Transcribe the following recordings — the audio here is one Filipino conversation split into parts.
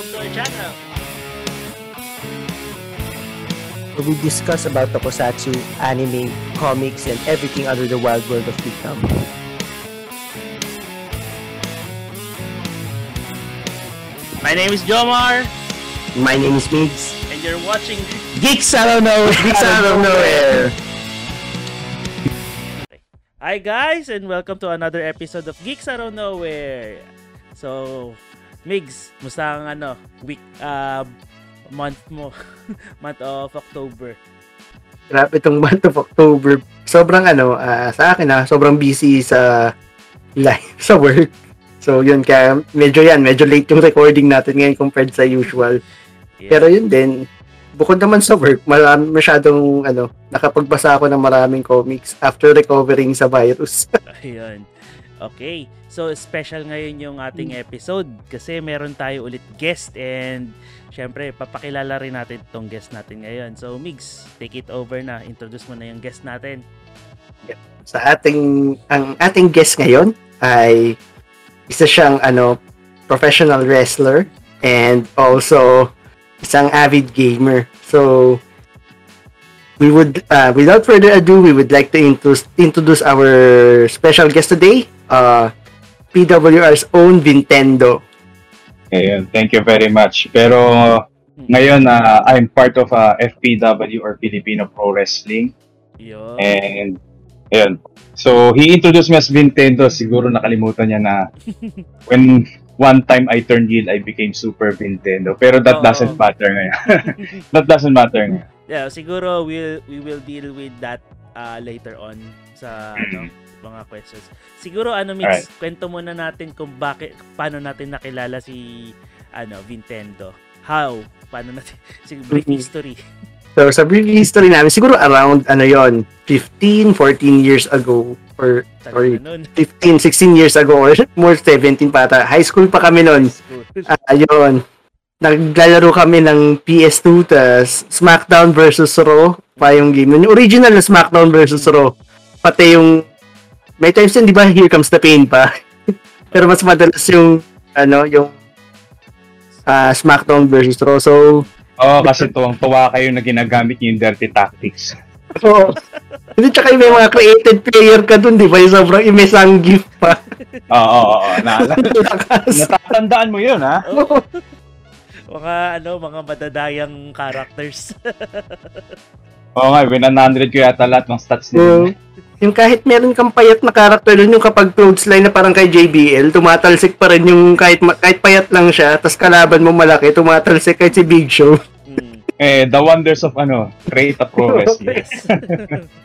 welcome to our channel. where we discuss about tokusatsu, anime, comics, and everything under the wild world of Geekdom. My name is Jomar, My name is Migs. and you're watching. Geeks out of nowhere! Geeks out of nowhere! Hi guys, and welcome to another episode of Geeks Out of Nowhere. So, Migs, musta ang ano, week, uh, month mo, month of October. Grabe itong month of October. Sobrang ano, ah, sa akin ah, sobrang busy sa life, sa work. So yun, kaya medyo yan, medyo late yung recording natin ngayon compared sa usual. Yes. Pero yun din, bukod naman sa work, marami, masyadong ano, nakapagbasa ako ng maraming comics after recovering sa virus. Ayun. Okay. So, special ngayon yung ating episode kasi meron tayo ulit guest and syempre, papakilala rin natin itong guest natin ngayon. So, Migs, take it over na. Introduce mo na yung guest natin. sa ating ang ating guest ngayon ay isa siyang ano professional wrestler and also isang avid gamer. So we would uh, without further ado we would like to introduce introduce our special guest today, uh PWR's own Nintendo. Ayun, thank you very much. Pero ngayon, ah, I'm part of uh, FPW or Filipino Pro Wrestling. Yun. And, ayun. So, he introduced me as Nintendo. Siguro nakalimutan niya na when one time I turned heel, I became Super Nintendo. Pero that Oo. doesn't matter ngayon. that doesn't matter ngayon. Yeah, siguro we'll, we will deal with that uh, later on sa ano, mga questions. Siguro ano Mix, Alright. kwento muna natin kung bakit paano natin nakilala si ano Nintendo. How? Paano natin si brief Mhm. history. So sa brief history namin siguro around ano yon 15 14 years ago or Sorry. na nun. 15 16 years ago or more 17 pa ata. High school pa kami noon. School. Ah, ayun. Naglalaro kami ng PS2 tas SmackDown versus Raw pa yung game. Yung original na SmackDown versus Raw. Pati yung may times din, di ba, Here Comes the Pain pa. Pero mas madalas yung ano, yung ah, SmackDown versus Raw. So, Oo, kasi tuwang-tuwa kayo na ginagamit niyo yung dirty tactics. so hindi tsaka yung may mga created player ka dun, di ba? Yung sobrang imesang gift pa. Oo, oo, oo. Natatandaan mo yun, ha? Oh. mga ano, mga madadayang characters. Oo nga, 100 ko yata lahat ng stats nila. Yung kahit meron kang payat na character dun, yung kapag clothesline na parang kay JBL, tumatalsik pa rin yung kahit, kahit payat lang siya, tas kalaban mo malaki, tumatalsik kahit si Big Show. Mm, Eh, the wonders of ano, create a pro wrestling.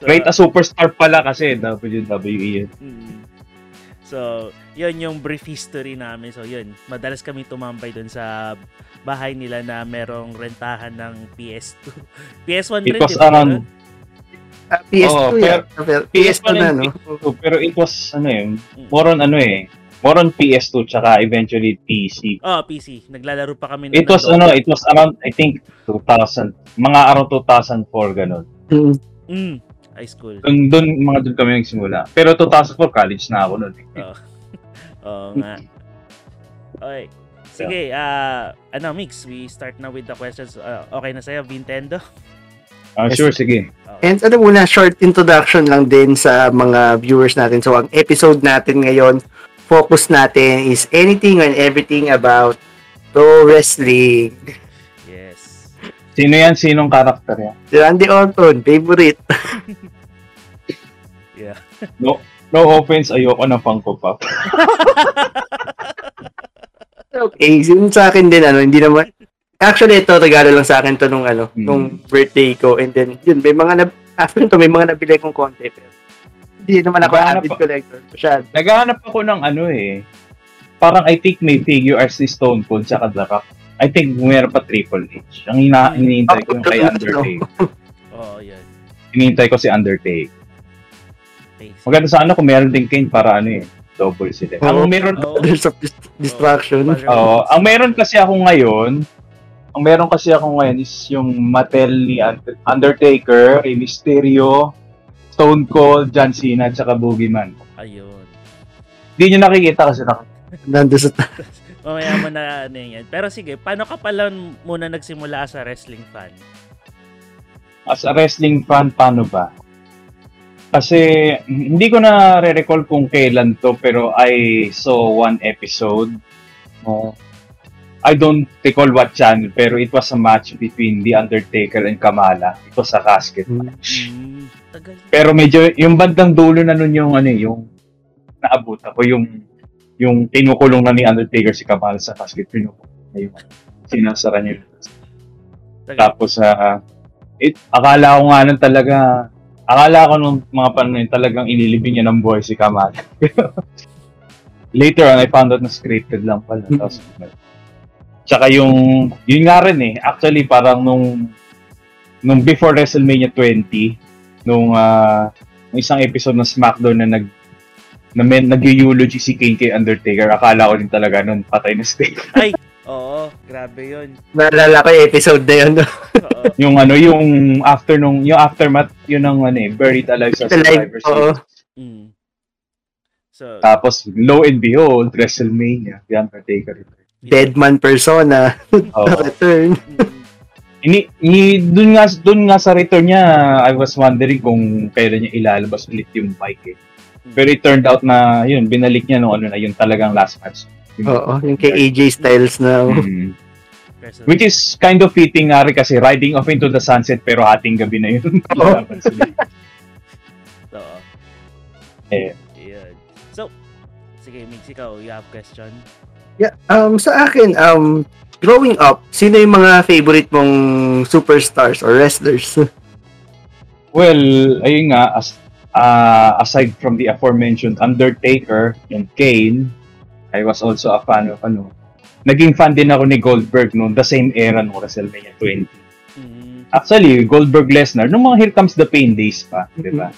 Create a superstar pala kasi WWE yun. Mm. So, yun yung brief history namin. So, yun. Madalas kami tumambay dun sa bahay nila na merong rentahan ng PS2. PS1 It rin, was di ba? around, Ah, PS2 Oo, yan. PS2 na, no? PS2, pero it was, ano eh, more on ano eh, more on PS2 tsaka eventually PC. Oh, PC. Naglalaro pa kami. It was ano, it was around, I think, 2000, mga around 2004, ganun. Mm. Mm, high school. Doon, doon, mga doon kami nagsimula. Pero 2004, college na ako noon. Oo. Oo nga. Okay. Sige, ah, ano, Mix, we start na with the questions. Ah, okay na sa'yo, Nintendo? Ah, sure, sige. And ano muna, short introduction lang din sa mga viewers natin. So, ang episode natin ngayon, focus natin is anything and everything about pro wrestling. Yes. Sino yan? Sinong karakter yan? Si Randy Orton, favorite. Yeah. No offense, ayoko ng Funko Pop. Okay, yun sa akin din, ano, hindi naman, actually, ito, regalo lang sa akin to nung, ano, Hmm. nung birthday ko, and then, yun, may mga, na, after to, may mga nabili kong konti, pero, hindi naman ako Naghahanap avid pa- collector. Masyado. Naghahanap ako ng ano eh. Parang I think may figure as si Stone Cold tsaka The Rock. I think meron pa Triple H. Ang hina hinihintay ko yung kay Undertaker. Oo, oh, yun. Hinihintay ko si Undertaker. Okay. Maganda sana kung meron din Kane para ano eh. Double sila. Oo. Ang meron, Oo. There's a dis- distraction. Oo. ang meron kasi ako ngayon, ang meron kasi ako ngayon is yung Mattel ni Und- Undertaker, Rey Mysterio, Stone Cold, John Cena, at saka Boogeyman. Ayun. Hindi nyo nakikita kasi nak Nandun sa, Mamaya mo na ano yan. Pero sige, paano ka pala muna nagsimula sa wrestling fan? As a wrestling fan, paano ba? Kasi hindi ko na re-recall kung kailan to pero I saw one episode. No? I don't recall what channel pero it was a match between The Undertaker and Kamala. Ito sa casket match. Mm, tagal. Pero medyo yung bandang dulo na nun yung ano eh, yung naabot ako yung yung tinukulong na ni Undertaker si Kamala sa casket pinukulong na yung sinasara niya. tagal. Tapos ah it akala ko nga nun talaga akala ko nung mga panahon yun, talagang inilibing niya ng buhay si Kamala. Later on, I found out na scripted lang pala. Tapos, tsaka yung, yun nga rin eh, actually parang nung, nung before WrestleMania 20, nung, nung isang episode ng SmackDown na nag, na may, nag-eulogy si Kane kay Undertaker, akala ko din talaga nun patay na si Taker. Oo, grabe yun. Naalala ko yung episode na yun. Oo. yung ano, yung after nung, yung aftermath, yun ang ano eh, buried alive sa Survivor. Series. Mm. So, Tapos, lo and behold, WrestleMania, The Undertaker. Dead man persona. Oo. Return. mm, Ini, ini, dun nga, dun nga sa return niya, I was wondering kung kailan niya ilalabas ulit yung bike eh. Pero it turned out na, yun, binalik niya nung ano na, yung talagang last match. Oo, yung kay AJ Styles na. Mhm. person- Which is kind of fitting nga rin kasi riding off into the sunset pero hating gabi na yun. Oo. Oo. Eh. Yun. So, sige, Mix, ikaw, you have question? Yeah, um, sa akin, um, growing up, sino yung mga favorite mong superstars or wrestlers? well, ayun nga, as, ah, aside from the aforementioned Undertaker and Kane, I was also a fan of ano, naging fan din ako ni Goldberg noon, the same era ng WrestleMania 20. Mm, Actually, Goldberg Lesnar, nung mga Here Comes the Pain days pa, di ba?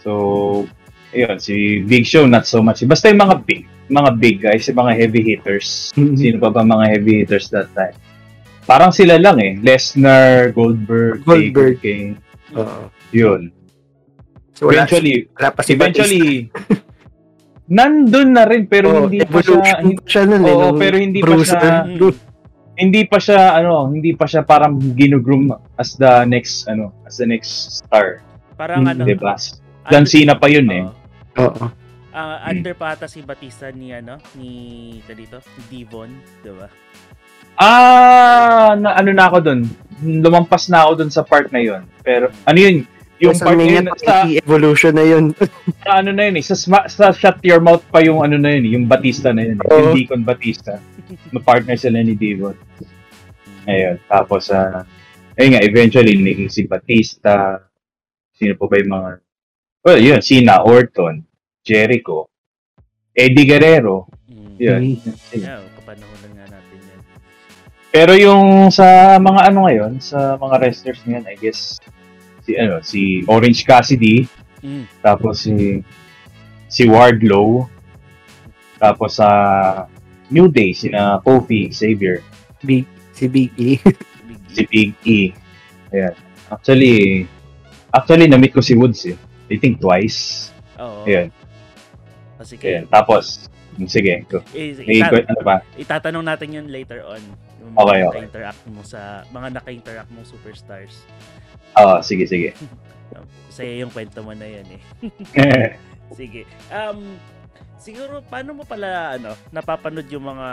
So, ayun, si Big Show, not so much. Basta yung mga big, mga big guys, yung mga heavy hitters. Sino pa ba mga heavy hitters that time? Parang sila lang eh. Lesnar, Goldberg, Goldberg. Taker, King. Oo. Yun. So, wala, Eventually, wala pa si eventually, nandun na rin pero. Oo, hindi pa siya, pa siya nun eh. Oo, nung pero hindi pa siya- hindi pa siya ano, hindi pa siya parang ginugroom as the next ano, as the next star, parang Mm, ano, 'di ba? John Cena pa yun eh. Oo. Ah, under pa ata si Batista ni ano, ni dito, Devon, 'di ba? Ah, na, ano na ako doon. Lumampas na ako doon sa part na yun. Pero ano yun? Yung Sa part na yun, sa, 20 evolution na yun. sa ano na yun eh, sa, sma- sa Shut Your Mouth pa yung ano na yun, eh, yung Batista na yun, eh, yung. Deacon Batista. Ma-partner sila ni Devon. Ayun, tapos ah, ayun nga, eventually naging si Batista, sino pa ba yung mga, well, yun, Cena, Orton, Jericho, Eddie Guerrero, Mm. yun. Yeah, kapanahonan nga natin yan. Pero yung sa mga ano ngayon, sa mga wrestlers ngayon, I guess, si ano, si Orange Cassidy, Mm. tapos si si Wardlow, tapos sa New Day, sina Kofi, Xavier, Big, si Big E. Big si Big E. Ayan. Actually, actually, na-meet ko si Woods eh. I think twice. Oo. Ayan. Oh, sige. Ayan. Tapos, sige, go. Eh, May, ita- ano ba? itatanong natin yun later on. Yung Okay, mga okay. naka-interact mo sa mga naka-interact mong superstars. Ah, sige, sige. Sa'yo yung kwento mo na yan eh. Sige. Um, siguro, paano mo pala, ano, napapanood yung mga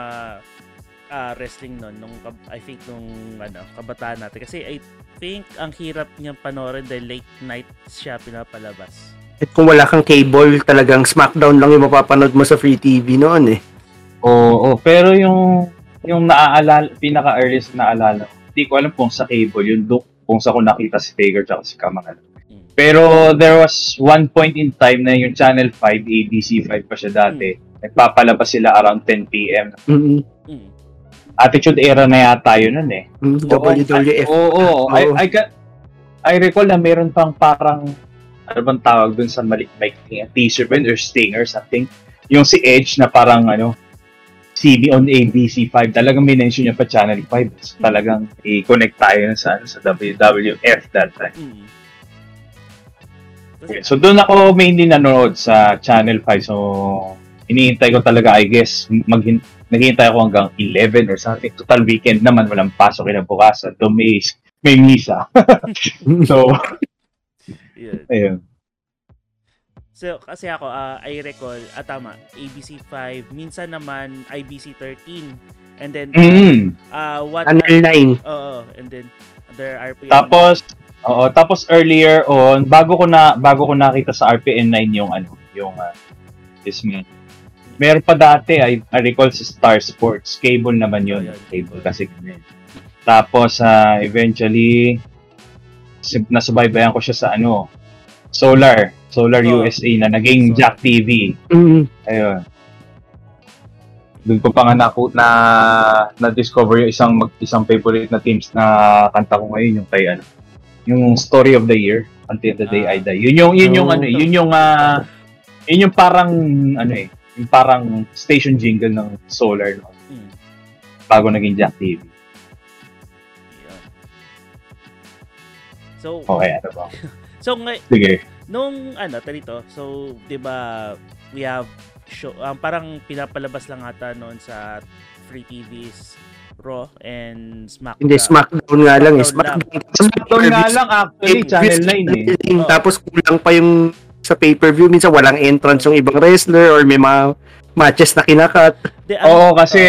ah, wrestling nun, nung, I think, nung, ano, kabataan natin. Kasi I think, ang hirap niyang panoorin dahil late night siya pinapalabas. At kung wala kang cable, talagang SmackDown lang yung mapapanood mo sa free TV noon eh. Oo, pero yung yung naaalala, pinaka-earliest na naalala ko, hindi ko alam kung sa cable yun, do, kung sa ko nakita si Taker tsaka si Kamangal. Mm. Pero there was one point in time na yung Channel 5, ABC 5 pa siya dati, nagpapalabas sila around 10 p.m. Mm-hmm. Mm. Attitude era na yata yun nun eh. WWF. Oo, oo. Oo. I, I, ca- I recall na meron pang parang, ano bang tawag dun sa malik like, teaser ba or stinger something. Yung si Edge na parang ano, CB on ABC5, talagang minention niya pa Channel 5. So, talagang i-connect tayo sa, sa WWF that time. Mm. Okay, so doon ako mainly nanonood sa Channel 5. So iniintay ko talaga I guess mag naghihintay ako hanggang 11 or something. Total weekend naman, walang pasok kinabukasan. So, may, may misa. so, Yun. ayun. So, kasi ako, ah, I recall, ah, tama, ABC 5, minsan naman IBC 13. And then, Mm. ah, what, Channel 9. oo, and then, other RPM. Tapos, oo, tapos earlier on, bago ko na bago ko nakita sa RPN 9 yung ano, yung uh, this man. Meron pa dati, I, I recall sa Star Sports. Cable naman yun. Cable kasi kami. Tapos, ah, eventually, nasubaybayan ko siya sa ano, Solar. Solar Oh. USA na naging Solar. Jack TV. Mm. Ayun. Doon ko pa nga na, na, na-discover yung isang, mag, isang favorite na teams na kanta ko ngayon, yung kay ano, yung Story of the Year, Until the Day Ah. I Die. Yun yung, yun yung Oh. ano, yun yung, ah, yun yung parang, ano eh, yung parang station jingle ng Solar no, Mm, bago naging Jack TV. So, Okay, ano ba? so ngay- Sige. nung ano, talito, so, di ba, we have show, um, parang pinapalabas lang ata noon sa Free TV's Raw and SmackDown. Hindi, SmackDown nga lang. Eh. SmackDown SmackDown. Smackdown nga lang actually, Channel 9 eh. Tapos kulang pa yung sa pay-per-view. Minsan walang entrance yung ibang wrestler or may mga matches na kinakat. Ano, Oo, kasi,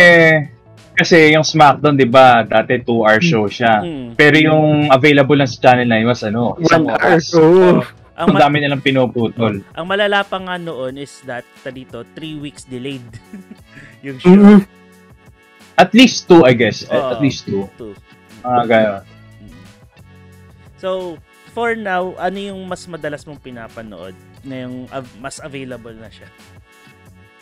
kasi yung Smackdown, di ba, dati 2-hour show siya. mm, Pero yung available lang sa Channel 9 was ano, isang One hour. oras. Oo. ang, Ang ma- dami nilang pinuputol. ang malala pa nga noon is that, talito, three weeks delayed yung show. Mm-mm. At least two, I guess. At- Oo. At least two. Two. Mga gano'n. Mm. So, for now, ano yung mas madalas mong pinapanood ngayong av- mas available na siya?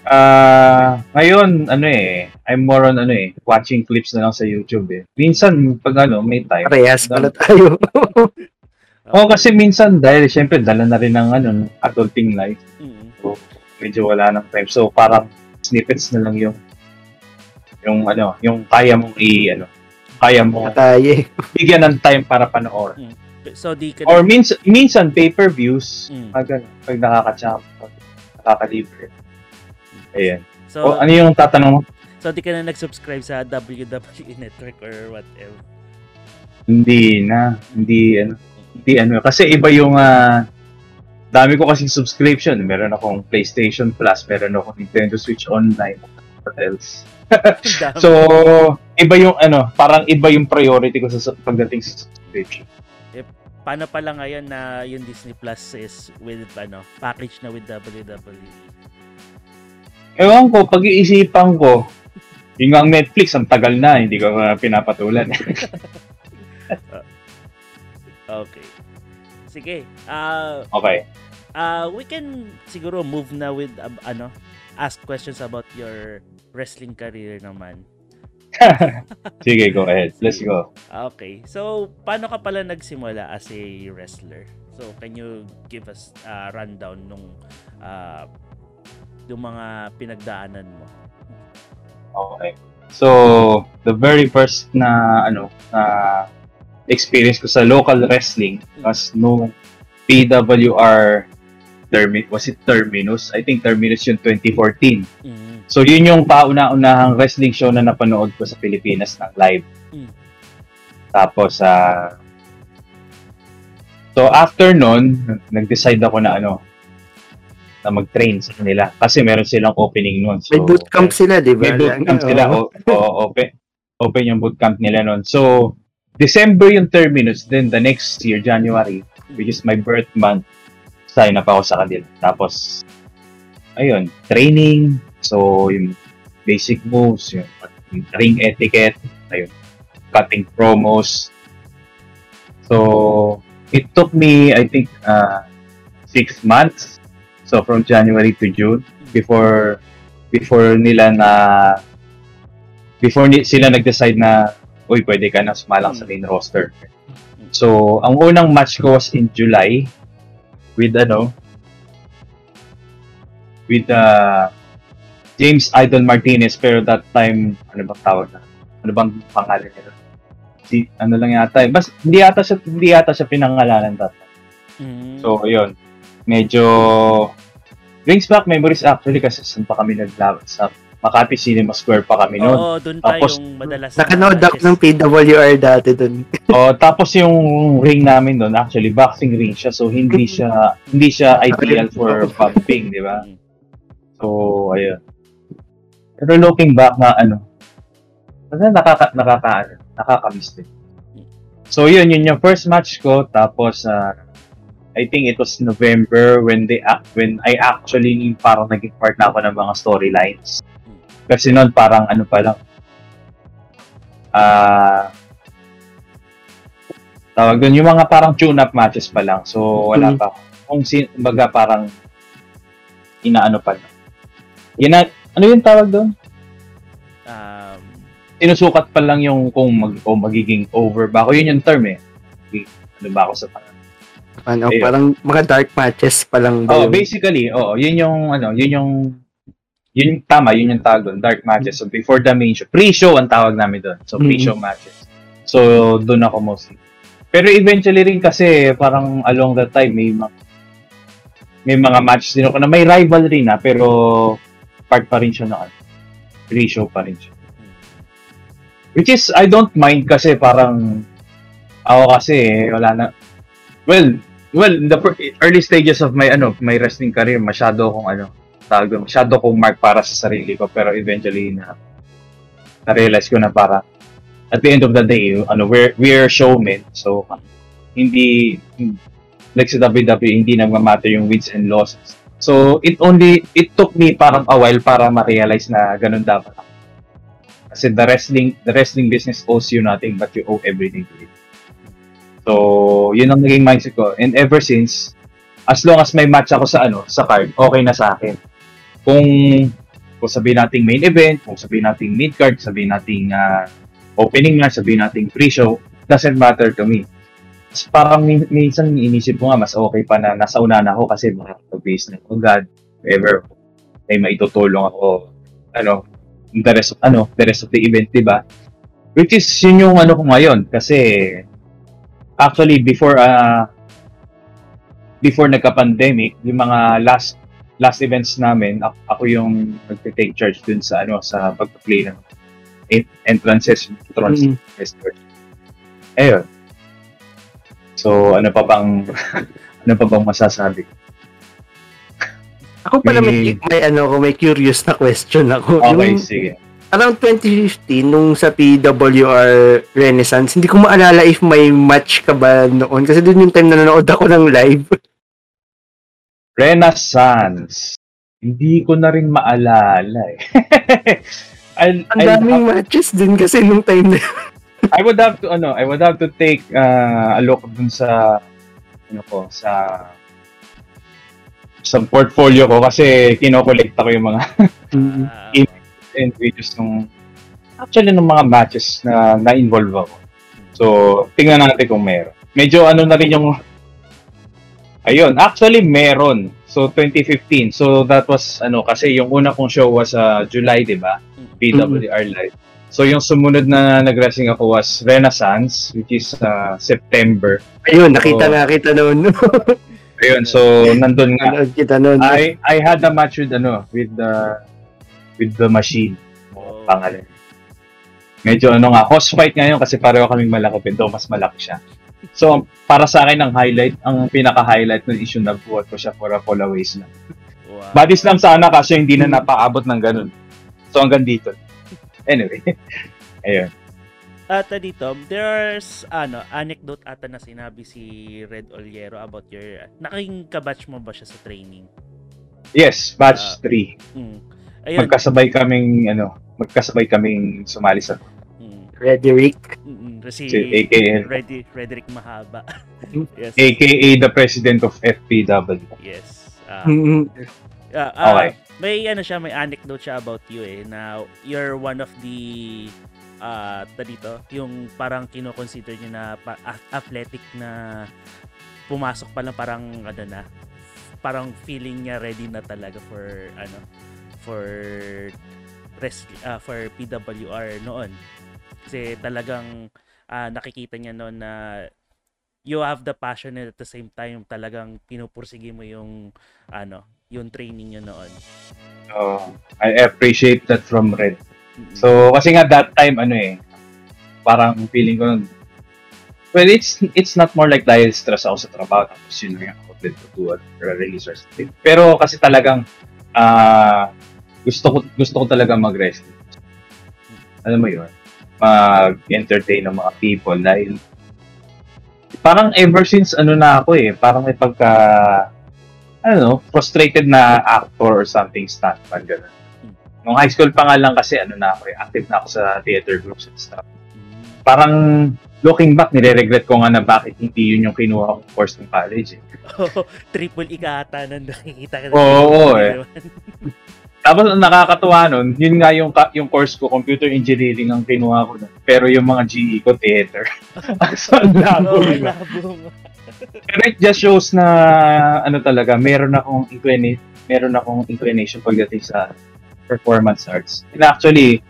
Ah, ngayon, ano eh, I'm more on ano eh, watching clips na lang sa YouTube eh. Minsan, pag ano, may time. Parehas pala tayo. Oo, kasi minsan, dahil syempre, dala na rin ng ano, adulting life. Mm. So, medyo wala ng time. So, parang snippets na lang yung yung ano, yung kaya mong i ano, kaya mo eh. bigyan ng time para panoorin. So, di ka Or minsan, minsan pay-per-views, Mm. pag, ano, pag nakaka-champ, nakaka-libre. Ayan. so, o, ano yung tatanong mo? so, di ka na nag-subscribe sa WWE Network or whatever. Hindi na, hindi ano, hindi ano, kasi iba yung ah, dami ko kasing subscription. Meron akong PlayStation Plus, meron akong Nintendo Switch Online, what else. So, iba yung ano, parang iba yung priority ko sa- pagdating sa subscription. Paano pala ngayon na yung Disney Plus is with, ano, package na with WWE? Ewan ko, pag-iisipan ko, yung ang Netflix, ang tagal na, hindi ko uh, pinapatulan. Okay. Sige. Ah, okay. ah, we can siguro move na with, um, ano, ask questions about your wrestling career naman. Sige, go ahead. Let's go. Okay. So, paano ka pala nagsimula as a wrestler? So, can you give us a rundown nung uh, yung mga pinagdaanan mo? Okay. So, the very first na ano na experience ko sa local wrestling was no PWR Termi was it Terminus? I think Terminus yung 2014. Mm. So, yun yung pauna-unahang wrestling show na napanood ko sa Pilipinas ng live. Mm. Tapos, sa so after nun, nag-decide ako na ano, na mag-train sa kanila. Kasi meron silang opening nun. So, May bootcamp sila, di ba? may bootcamp Oo. sila. O, o, open, open yung bootcamp nila nun. So, December yung terminus. Then, the next year, January, which is my birth month, sign up ako sa kanila. Tapos, ayun, training. So, yung basic moves, yung, ring etiquette, ayun, cutting promos. So, it took me, I think, uh, six months. So, from January to June, before before nila na before ni, sila nag-decide na uy, pwede ka na sumalang sa main roster. So, ang unang match ko was in July with ano with uh, James Idol Martinez pero that time ano bang tawag na? Ano bang pangalan niya? Si ano lang yata. eh. Bas hindi yata siya hindi yata siya pinangalanan that time. Mm. So, ayun. Medyo brings back memories actually kasi saan pa kami naglaban sa Makati Cinema Square pa kami noon. Oo, doon pa Tapos, yung madalas Nakanood ako matches. ng PWR dati dun. oh, tapos yung ring namin doon, actually boxing ring siya. So hindi siya hindi siya ideal for pumping, di ba? Mm. So ayun. Pero looking back na ano, kasi nakaka nakaka nakaka-miss din. So yun, yun yung first match ko tapos ah, I think it was November when they act when I actually parang naging part na ako ng mga storylines. Kasi noon parang ano pa lang ah tawag doon yung mga parang tune-up matches pa lang. So wala Mhm. pa. Kung sin, kumbaga parang inaano pa lang. Ina, ano yung tawag doon? Um, Sinusukat pa lang yung kung mag, o magiging over ba ako. Yun yung term eh. Ano ba ako sa Ano, Ayun. parang mga dark matches pa lang Oh, daw. basically, oh, yun yung ano, yun yung yun yung tama, yun yung tawag doon, dark matches. So before the main show, pre-show ang tawag namin doon. So pre-show matches. So doon ako mostly. Pero eventually rin kasi parang along that time may mga may mga matches din ako na may rivalry na pero part pa rin siya na ano, pre-show pa rin siya. Which is, I don't mind kasi parang ako kasi wala na well well in the early stages of my ano my wrestling career masyado akong ano tawag doon, masyado akong mark para sa sarili ko pero eventually na na-realize ko na para at the end of the day ano we're we're showmen so hindi like sa WWE hindi nagmamatter yung wins and losses so it only it took me parang a while para ma-realize na ganun dapat kasi the wrestling the wrestling business owes you nothing but you owe everything to it So, yun ang naging mindset ko. And ever since, as long as may match ako sa ano, sa card, okay na sa akin. Kung kung sabihin nating main event, kung sabihin nating mid card, sabihin nating ah, opening match, sabihin nating pre-show, doesn't matter to me. Parang min- minsan inisip ko nga mas okay pa na nasa una na ako kasi makakapag-base na ako God, ever may maitutulong ako ano the rest of ano the rest of the event di ba which is yun yung ano ko ngayon kasi actually before uh, before nagka-pandemic, yung mga last last events namin, ako, ako yung nagte-take charge dun sa ano sa pag-play ng en- entrances, entrance Mhm. tester. Ayun. So, ano pa bang ano pa bang masasabi? Ako pala may, May- may ano ko, may curious na question ako. Okay, Yung sige. around 2015, nung sa PWR Renaissance, hindi ko maalala if may match ka ba noon. Kasi doon yung time na nanonood ako ng live. Renaissance. Hindi ko na rin maalala eh. I'll- Ang I'll daming matches din kasi nung time na I would have to ano, I would have to take uh, a look dun sa ano ko sa sa portfolio ko kasi kinokolekta ko yung mga ah, and videos ng actually ng mga matches na na-involve ako. So, tingnan natin kung meron. Medyo ano na rin yung Ayun, actually meron. So 2015. So that was ano kasi yung una kong show was uh, July, 'di ba? PWR Live. So yung sumunod na nag-wrestling ako was Renaissance which is uh, September. Ayun, nakita Oo. nga kita noon. Ayun, so nandun nga. Kita noon. I I had a match with ano with the with the machine. Oh. Pangalan. Medyo ano nga, host fight ngayon kasi pareho kaming malaki pero mas malaki siya. So, para sa akin ang highlight, ang pinaka-highlight ng issue na buhat ko siya for a follaways na. wow. Body slam sana kasi hindi na napakaabot ng ganun. So, hanggang dito. Anyway. Ayun. At uh, dito, there's ano, anecdote ata na sinabi si Red Oliero about your naging kabatch mo ba siya sa training? Yes, Ah. batch 3. Mm. Ayun. Magkasabay kaming, ano, magkasabay kaming sumali sa Mm. Frederick. Mm, si, si AKA, Redi- Frederick Mahaba. yes. AKA the president of FPW. Yes. Ah, Mm, ah, ah, Okay. May ano siya, may anecdote siya about you eh na you're one of the ta dito, yung parang kino-consider niyo na pa- athletic na pumasok pa lang parang ano na parang feeling niya ready na talaga for ano for rest ah, for PWR noon. Kasi talagang ah, nakikita niya noon na you have the passion and at the same time talagang pinupursige mo yung ano yung training nyo noon. So, I appreciate that from Red. Mm-mm. So, kasi nga that time, ano eh, parang feeling ko nun, well, it's it's not more like dahil stress ako sa trabaho, tapos yun nga ako din to do a release or something. Pero kasi talagang, ah, gusto ko, gusto ko talaga mag-rest. Alam mo yun? Mag-entertain ng mga people dahil parang ever since ano na ako eh, parang may pagka, ano no, frustrated na actor or something stuntman, gano'n. Nung high school pa nga lang kasi ano na ako eh, active na ako sa theater groups and stuff. Parang looking back, nire-regret ko nga na bakit hindi yun yung kinuha kong course ng college eh. Oh, triple ikata na nakikita ka. Oo, eh. Tapos ang nakakatuwa nun, yun nga yung, yung course ko, computer engineering ang kinuha ko nun. Pero yung mga GE ko, theater. so, ang labo, Pero it just shows na, ano talaga, meron akong inclination, meron akong inclination pagdating sa performance arts. And actually,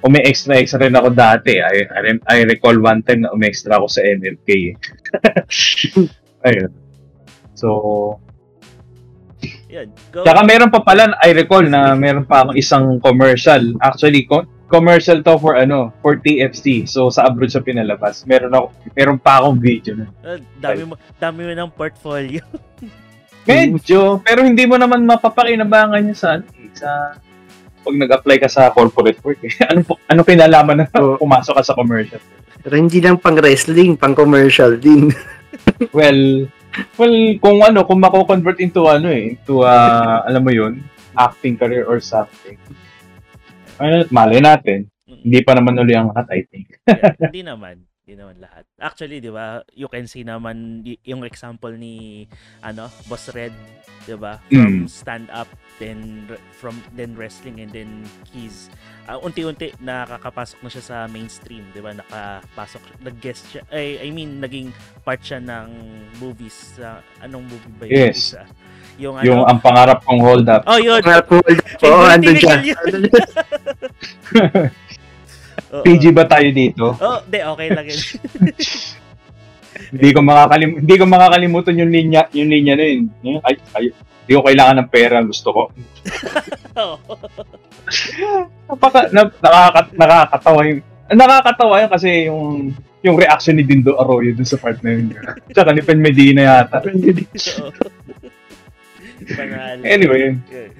umi extra extra rin ako dati. I, I, I recall one time na umi extra ako sa MFK. Ayun. So, Yun. Go. Tsaka meron pa pala, I recall na meron pa akong isang commercial. Actually, commercial to for ano, for TFC. So sa abroad siya pinalabas. Meron ako, meron pa akong video na. Ah, dami mo, dami mo ng portfolio. Medyo, pero hindi mo naman mapapakinabangan niya sa ano, sa pag nag-apply ka sa corporate work. Eh. ano po- ano kinalaman na Oo. pumasok ka sa commercial? Pero hindi lang pang wrestling, pang commercial din. Well, well, kung ano, kung mako-convert into ano eh, into uh, alam mo yun, acting career or something. Ano, malay natin. Hindi pa naman uli ang lahat, I think. Yeah, hindi naman. Hindi naman lahat. Actually, di ba, you can see naman y- yung example ni ano, Boss Red, di ba? From Mm. stand up then from then wrestling and then he's ah, unti-unti nakakapasok na siya sa mainstream, di ba? Nakapasok, nag-guest siya. Ay, I mean, naging part siya ng movies sa anong movie ba yun? Yes. Isa? Yung ano? Yung ang pangarap kong hold up. oh, yun. Mga pool. Oo, Favorite andun siya. tinigil yun. Andun siya. Oo. PG ba tayo dito? Oh, di, okay lang yun. Hindi ko makakalim hindi ko makakalimutan yung linya, yung linya na yun. Ay, ay, hindi ko kailangan ng pera, gusto ko. Oo. Napaka, na, nakaka, nakakatawa yung nakakatawa yun kasi yung yung reaction ni Dindo Arroyo dun sa part na yun. Tsaka ni Pen Medina yata. Panalo. Anyway, Yun.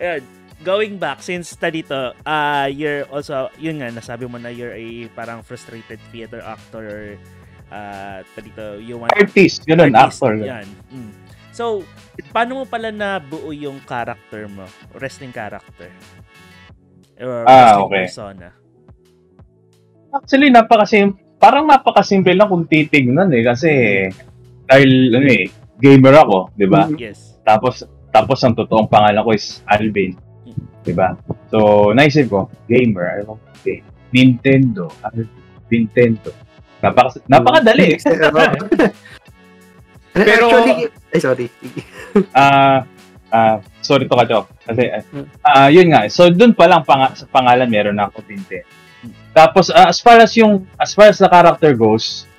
Ayun. Going back, since ta dito, uh, you're also, yun nga, nasabi mo na you're a parang frustrated theater actor, uh, ta dito, you want artist, ganun, artist, actor. Yan. Mm. So, paano mo pala nabuo yung character mo? Wrestling character? Or Ah, wrestling okay. persona? Actually, napakasim parang napakasimple lang kung titignan eh kasi dahil ano eh, gamer ako, 'di ba? Yes. Tapos tapos ang totoong pangalan ko is Alvin. 'Di ba? So, naisip ko, gamer, ano game? Nintendo, Alvin, Nintendo. Napaka napakadali. Pero, actually, ay sorry. Ah, ah, sorry to Kacho. Kasi, ah, ah, yun nga. So, dun pa lang pang, sa pangalan meron na ako Nintendo. Tapos, ah, as far as yung, as far as the character goes,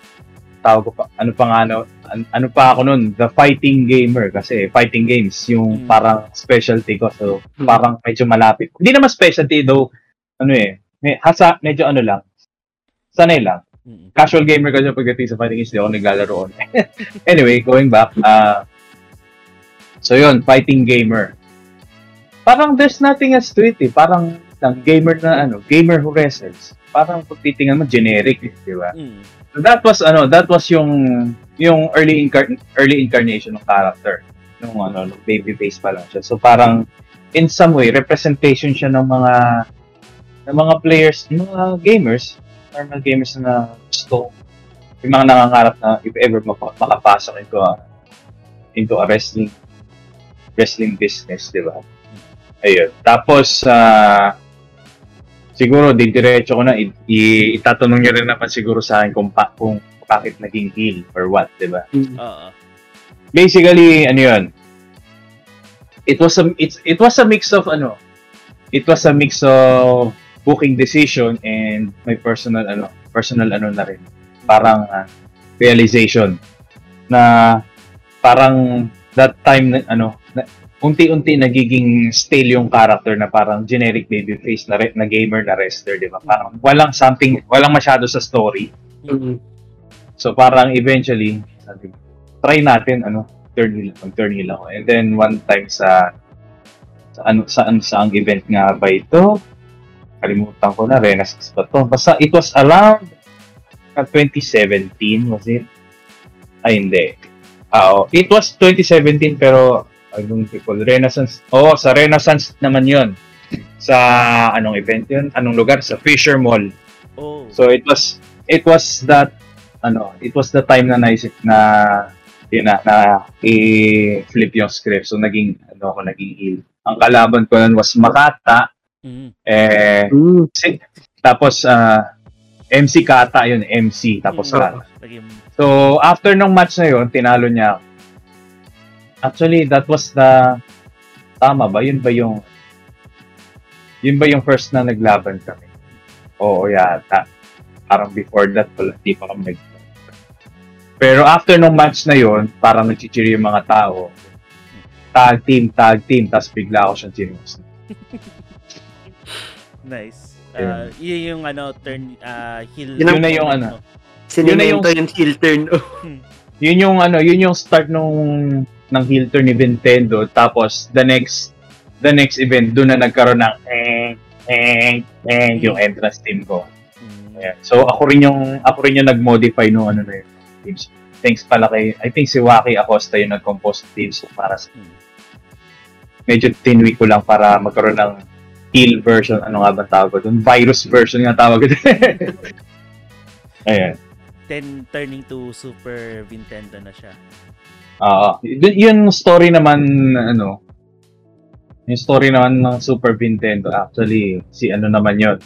tawag ko pa, ano pa nga, ano, an- ano pa ako nun, the fighting gamer. Kasi fighting games, yung Hmm. parang specialty ko. So, Hmm. parang medyo malapit. Hindi naman specialty though, ano eh, may, hasa, medyo ano lang, sanay lang. Mm. Casual gamer kasi pagdating sa fighting games, di ako naglalaro online. anyway, going back, ah, so yun, fighting gamer. Parang there's nothing else to it eh. Parang lang gamer na ano, gamer who wrestles. Parang pag titingnan mo, generic eh, di ba? Mm. So that was ano, that was yung yung early incar- early incarnation ng character. Nung ano, nung baby face pa lang siya. So parang in some way representation siya ng mga ng mga players, ng mga gamers, normal gamers na gusto yung mga nangangarap na if ever mapa- makapasok into a into a wrestling wrestling business, di ba? Ayun. Tapos, ah siguro, didiretso ko na, i- i- itatanong niyo rin naman siguro sa akin kung, pa, kung bakit naging heel or what, di ba? Oo. Basically, ano yun, it was a, it's, it was a mix of, ano, it was a mix of booking decision and my personal, ano, personal, ano na rin, parang ah, realization na parang that time na, ano, na, unti-unti nagiging stale yung character na parang generic babyface na, re- na gamer na wrestler, di ba? Parang walang something, walang masyado sa story. Mm. So parang eventually, sabi, try natin ano, turn heel, mag-turn heel ako. And then one time sa sa ano saan sa ang event nga ba ito? Kalimutan ko na, Renaissance ba to? Basta it was around uh, 2017, was it? Ay, hindi. Ah, oh, it was 2017 pero anong people Renaissance. Oh, sa Renaissance naman 'yon. Sa anong event 'yon? Anong lugar? Sa Fisher Mall. Oh. So it was it was that ano, it was the time na naisip na yun na, na i-flip yung script. So naging ano ako naging heel. Ang kalaban ko nun was Makata Mm. eh Mm. si- tapos ah, MC Kata yun, MC tapos Mm. Kata. So after nung match na yun, tinalo niya. ako. Actually, that was the tama ba? Yun ba yung yun ba yung first na naglaban kami? Oo, yata. Parang before that, wala, di pa kami nag Pero after nung match na yun, parang nagchichiri yung mga tao. Tag team, tag team, tapos bigla ako siyang chinos. nice. Uh, yun yung ano, turn, uh, heel. Yun ang- Yun na yung ano. Sinimento yung heel turn. Oh. Yun yung ano, yun yung start nung ng heel turn ni Nintendo. Tapos the next the next event doon na nagkaroon ng eh eh eh yung entrance team ko. Mm. Ayan. So ako rin yung ako rin yung nag-modify nung ano na yun. Teams. Thanks pala kay I think si Waki Acosta yung nag-compose teams para sa Mm. medyo tinweak ko lang para magkaroon ng heel version. Ano nga ba tawag ko doon? Virus version nga tawag ko. Ayan. Then turning to Super Nintendo na siya. Oo. Y- yung story naman, ano, yung story naman ng Super Nintendo, actually, si ano naman yun.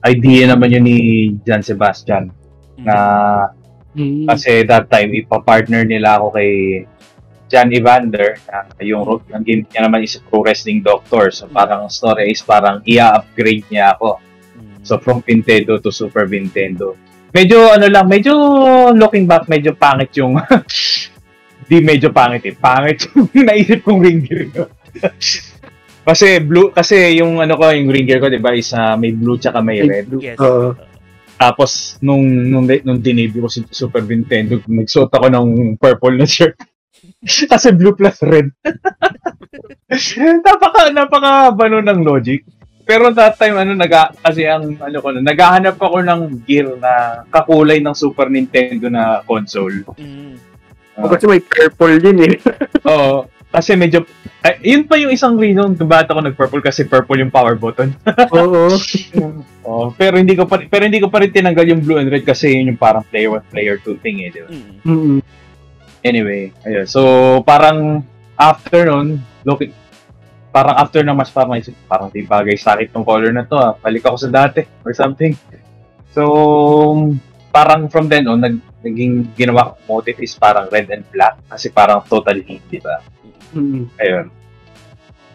Idea naman yun ni John Sebastian na Mm. kasi that time ipa-partner nila ako kay John Evander na yung ang game niya naman is pro wrestling doctor so parang ang story is parang i-upgrade niya ako so from Nintendo to Super Nintendo medyo ano lang medyo looking back medyo pangit yung di medyo pangit eh pangit yung naisip kong ring gear ko kasi blue kasi yung ano ko yung ring gear ko di ba is ah, may blue tsaka may May red. Yes. Oo. tapos, nung, nung, nung dinebut ko si Super Nintendo, nagsuot ako ng purple na shirt. Kasi blue plus red. napaka, napaka bano ng logic. Pero that time, ano, naga, kasi ang, ano ko, na, naghahanap ako ng gear na kakulay ng Super Nintendo na console. Mm. Oh, kasi may purple din eh. Oo. Kasi medyo, ay, yun pa yung isang reason kung bakit ako nag-purple kasi purple yung power button. Oo. Oh, pero hindi ko pa pero hindi ko pa rin tinanggal yung blue and red kasi yun yung parang player 1 player 2 thing eh, di ba? Mm. Mm. Anyway, ayun. So, parang after nun, look, parang after na mas parang naisip, parang di bagay sa akin tong color na to ah. Balik ako sa dati or something. So, parang from then on, nag, naging ginawa ko motif is parang red and black kasi parang totally di ba? Mm. Ayun.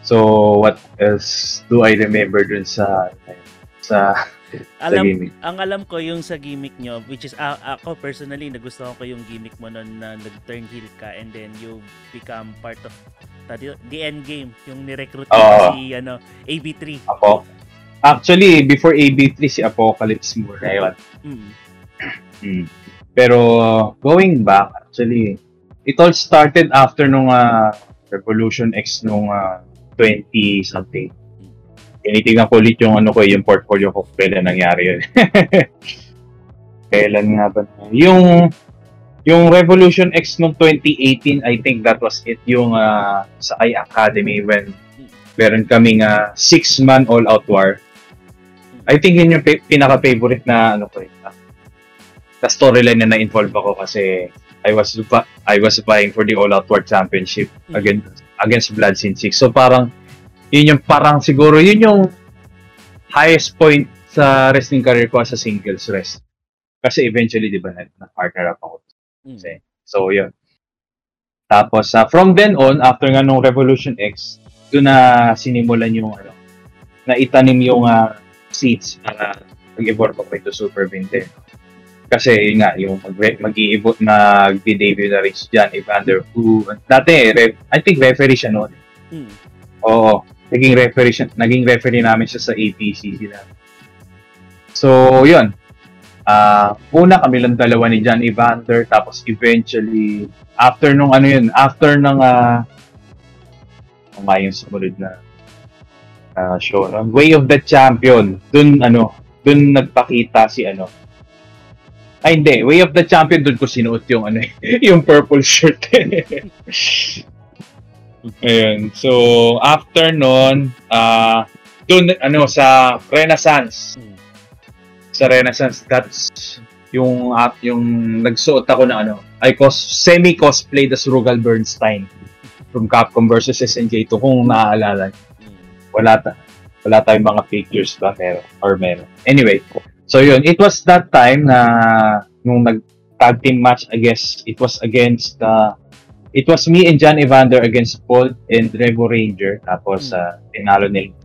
So, what else do I remember dun sa sa, sa Alam, gaming? ang alam ko yung sa gimmick nyo, which is a- ako personally, nagustuhan ko yung gimmick mo nun na nag-turn heel ka and then you become part of the, the end game, yung nirecruit Oo. si ano, AB3. Apo. Actually, before AB3, si Apocalypse muna yun. Mm. Mm. Pero going back, actually, it all started after nung ah, Revolution X nung ah, 20 something. Tinitignan ko ulit yung ano ko, yung portfolio ko kailan nangyari yun. kailan nga ba? Yung yung Revolution X nung 2018, I think that was it yung ah, sa I Academy when meron kaming uh, six-man all-out war. I think yun yung pi- pinaka-favorite na ano ko eh, na storyline na na-involve ako kasi I was I was vying for the All Out War Championship Mm. against against Blood Sin 6. So parang yun yung parang siguro yun yung highest point sa wrestling career ko as a singles rest. Kasi eventually, di ba, na, na-partner up ako. Mm. Kasi, so yun. Tapos uh, from then on, after nga nung Revolution X, doon na sinimulan yung ano, na itanim yung uh, seeds para mag-evolve ako into Super Nintendo. Kasi yun nga, yung mag- mag-i-evolve, nag-debut na rin si John Evander, who, dati, ref, I think referee siya noon. Mm. Oo. Naging referee, siya, naging referee namin siya sa APC sila. So, yun. Ah, una kami lang dalawa ni John Evander tapos eventually after nung ano yun, after ng uh, yung sumunod na ah, show? Way of the Champion. Dun ano, dun nagpakita si ano. Ay hindi, Way of the Champion dun ko sinuot yung ano, yung purple shirt. Ayun. So, after nun, ah dun ano sa Renaissance sa Renaissance, that's yung at yung nagsuot ako na ano, I cos semi cosplay as Rugal Bernstein from Capcom versus SNK2 kung naaalala. Mm. Wala ta wala tayong mga pictures ba meron or meron. Anyway, so yun, it was that time na nung nag tag team match, I guess it was against uh, it was me and John Evander against Paul and Revo Ranger tapos Hmm. uh, tinalo nila.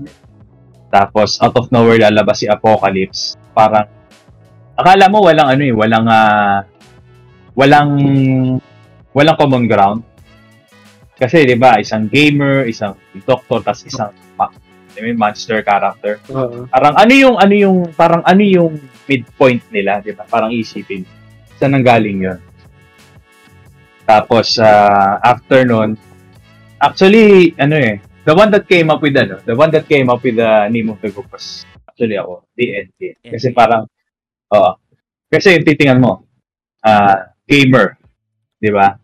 Tapos out of nowhere lalabas si Apocalypse. Parang akala mo walang ano eh, walang ah, walang walang common ground. Kasi 'di ba, isang gamer, isang doctor, tas isang I mean, monster character. Oo. Parang ano yung ano yung parang ano yung midpoint nila, 'di ba? Parang isipin. Saan nang galing 'yon? Tapos ah, after nun, actually ano eh, the one that came up with ano, the one that came up with the name of the group was actually ako, DNT. Kasi NT. parang oo. Kasi titingnan mo, ah gamer, 'di ba?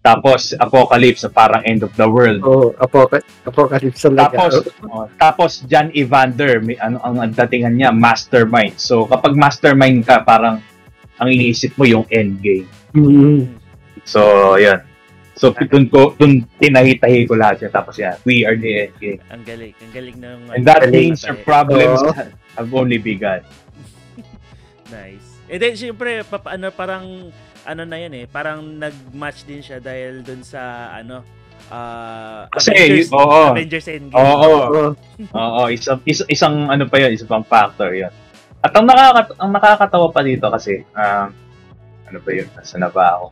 Tapos Apocalypse na parang end of the world. Oo, Apoca- Apocalypse talaga. Tapos, oh, tapos John Evander, may, ano ang ang datingan niya, mastermind. So, kapag mastermind ka, parang ang iniisip mo yung end game. Mm. So, yan. So, dun ko, dun tinahi-tahi ko lahat yan. Tapos yan, we are the end game. Ang galing. Ang galing ng... And that Galing. means your problems Oo. have only begun. Nice. And then, syempre, papa, ano, parang, ano na yan eh, parang nag-match din siya dahil dun sa, ano, ah Kasi, Avengers, oo. Avengers Endgame. Oo. Oo. Oo, isang, is, isang ano pa yun, isang pang factor yun. At ang, nakaka, ang nakakatawa pa dito kasi, um, ano ba yun, nasa na ba ako?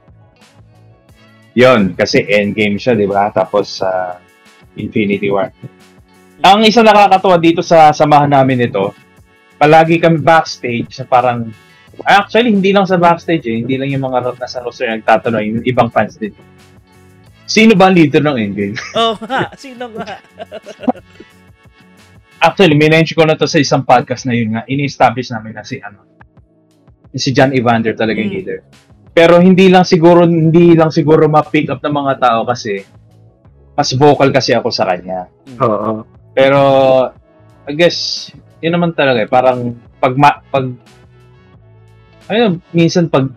Yun, kasi endgame siya, di ba? Tapos sa Infinity War. Ang isang nakakatawa dito sa samahan namin ito, palagi kami backstage na parang, actually, hindi lang sa backstage eh, hindi lang yung mga ro- nasa roster nagtatanong, yung ibang fans din. Sino ba ang leader ng endgame? Oh, ha, sino nga? Actually, minention ko na to sa isang podcast na yun nga, ini-establish namin na si ano, si John Evander talaga yung Mm. leader. Pero hindi lang siguro hindi lang siguro ma-pick up ng mga tao kasi mas vocal kasi ako sa kanya. Oo. Pero I guess yun naman talaga eh, parang pag ma- pag ayun, minsan pag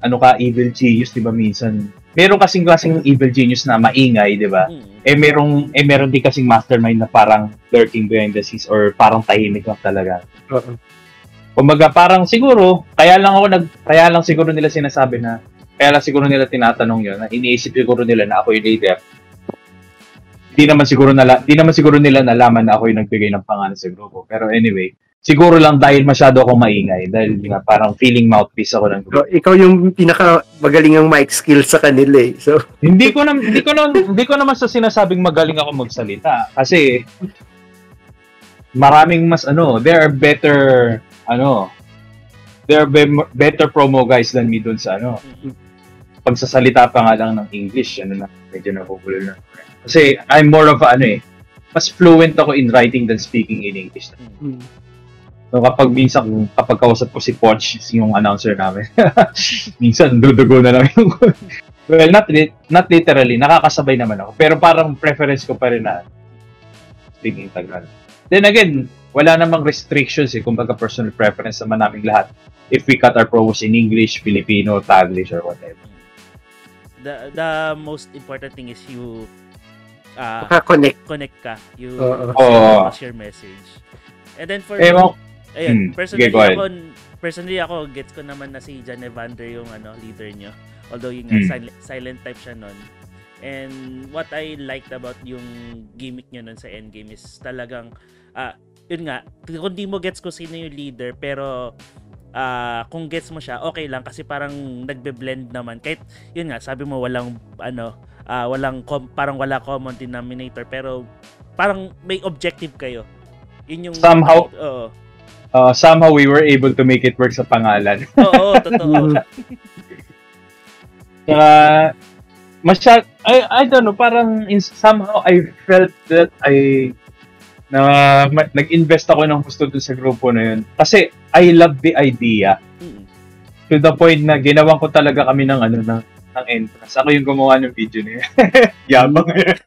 ano ka evil genius, 'di ba minsan meron kasing klaseng evil genius na maingay, 'di ba? Mm. eh merong eh meron din kasing mastermind na parang lurking behind the scenes or parang tahimik lang talaga. Oo. Kumbaga parang siguro kaya lang ako nag kaya lang siguro nila sinasabi na kaya lang siguro nila tinatanong 'yon na iniisip siguro nila na ako yung leader. Hindi naman siguro nala, hindi naman siguro nila nalaman na ako yung nagbigay ng pangalan sa grupo. Pero anyway, siguro lang dahil masyado akong maingay dahil nga parang feeling mouthpiece ako ng. So, ikaw yung pinaka magaling ang mic skill sa kanila eh. So, hindi ko na hindi ko na hindi ko naman sa sinasabing magaling ako magsalita kasi maraming mas ano, there are better ano, there are be- better promo guys than me dun sa ano. Mm. Pagsasalita pa nga lang ng English, ano na, medyo nabubulol na. Kasi I'm more of a, ano eh, mas fluent ako in writing than speaking in English. mm. So kapag minsan, kapag kausap ko si Poch, yung announcer namin, minsan dudugo na lang yung... well, not, li- not literally, nakakasabay naman ako. Pero parang preference ko pa rin na speaking Tagalog. Then again, wala namang restrictions eh, kumbaga personal preference naman namin lahat. If we cut our promos in English, Filipino, Taglish, or whatever. The, the most important thing is you uh, Maka-connect. connect ka. You Oo. Oo. pass your message. And then for Eh, mo, Ayun, Hmm, personally ahead. ako, personally ako, gets ko naman na si John Evander yung ano, leader nyo. Although yung Hmm. silent, silent type siya nun. And what I liked about yung gimmick nyo nun sa endgame is talagang, ah, yun nga, kung di mo gets ko sino yung leader, pero ah kung gets mo siya, okay lang kasi parang nagbe-blend naman. Kahit, yun nga, sabi mo walang, ano, ah, walang com- parang wala common denominator pero parang may objective kayo. Yun yung Somehow- Oo. Uh, somehow we were able to make it work sa pangalan. Oo, totoo. Saka, masyad, I, I don't know, parang in, somehow I felt that I, na ma- nag-invest ako ng gusto dun sa grupo na yun. Kasi I love the idea Mm. to the point na ginawan ko talaga kami ng ano ng, ng entrance. Ako yung gumawa ng video niya. Yabang yun.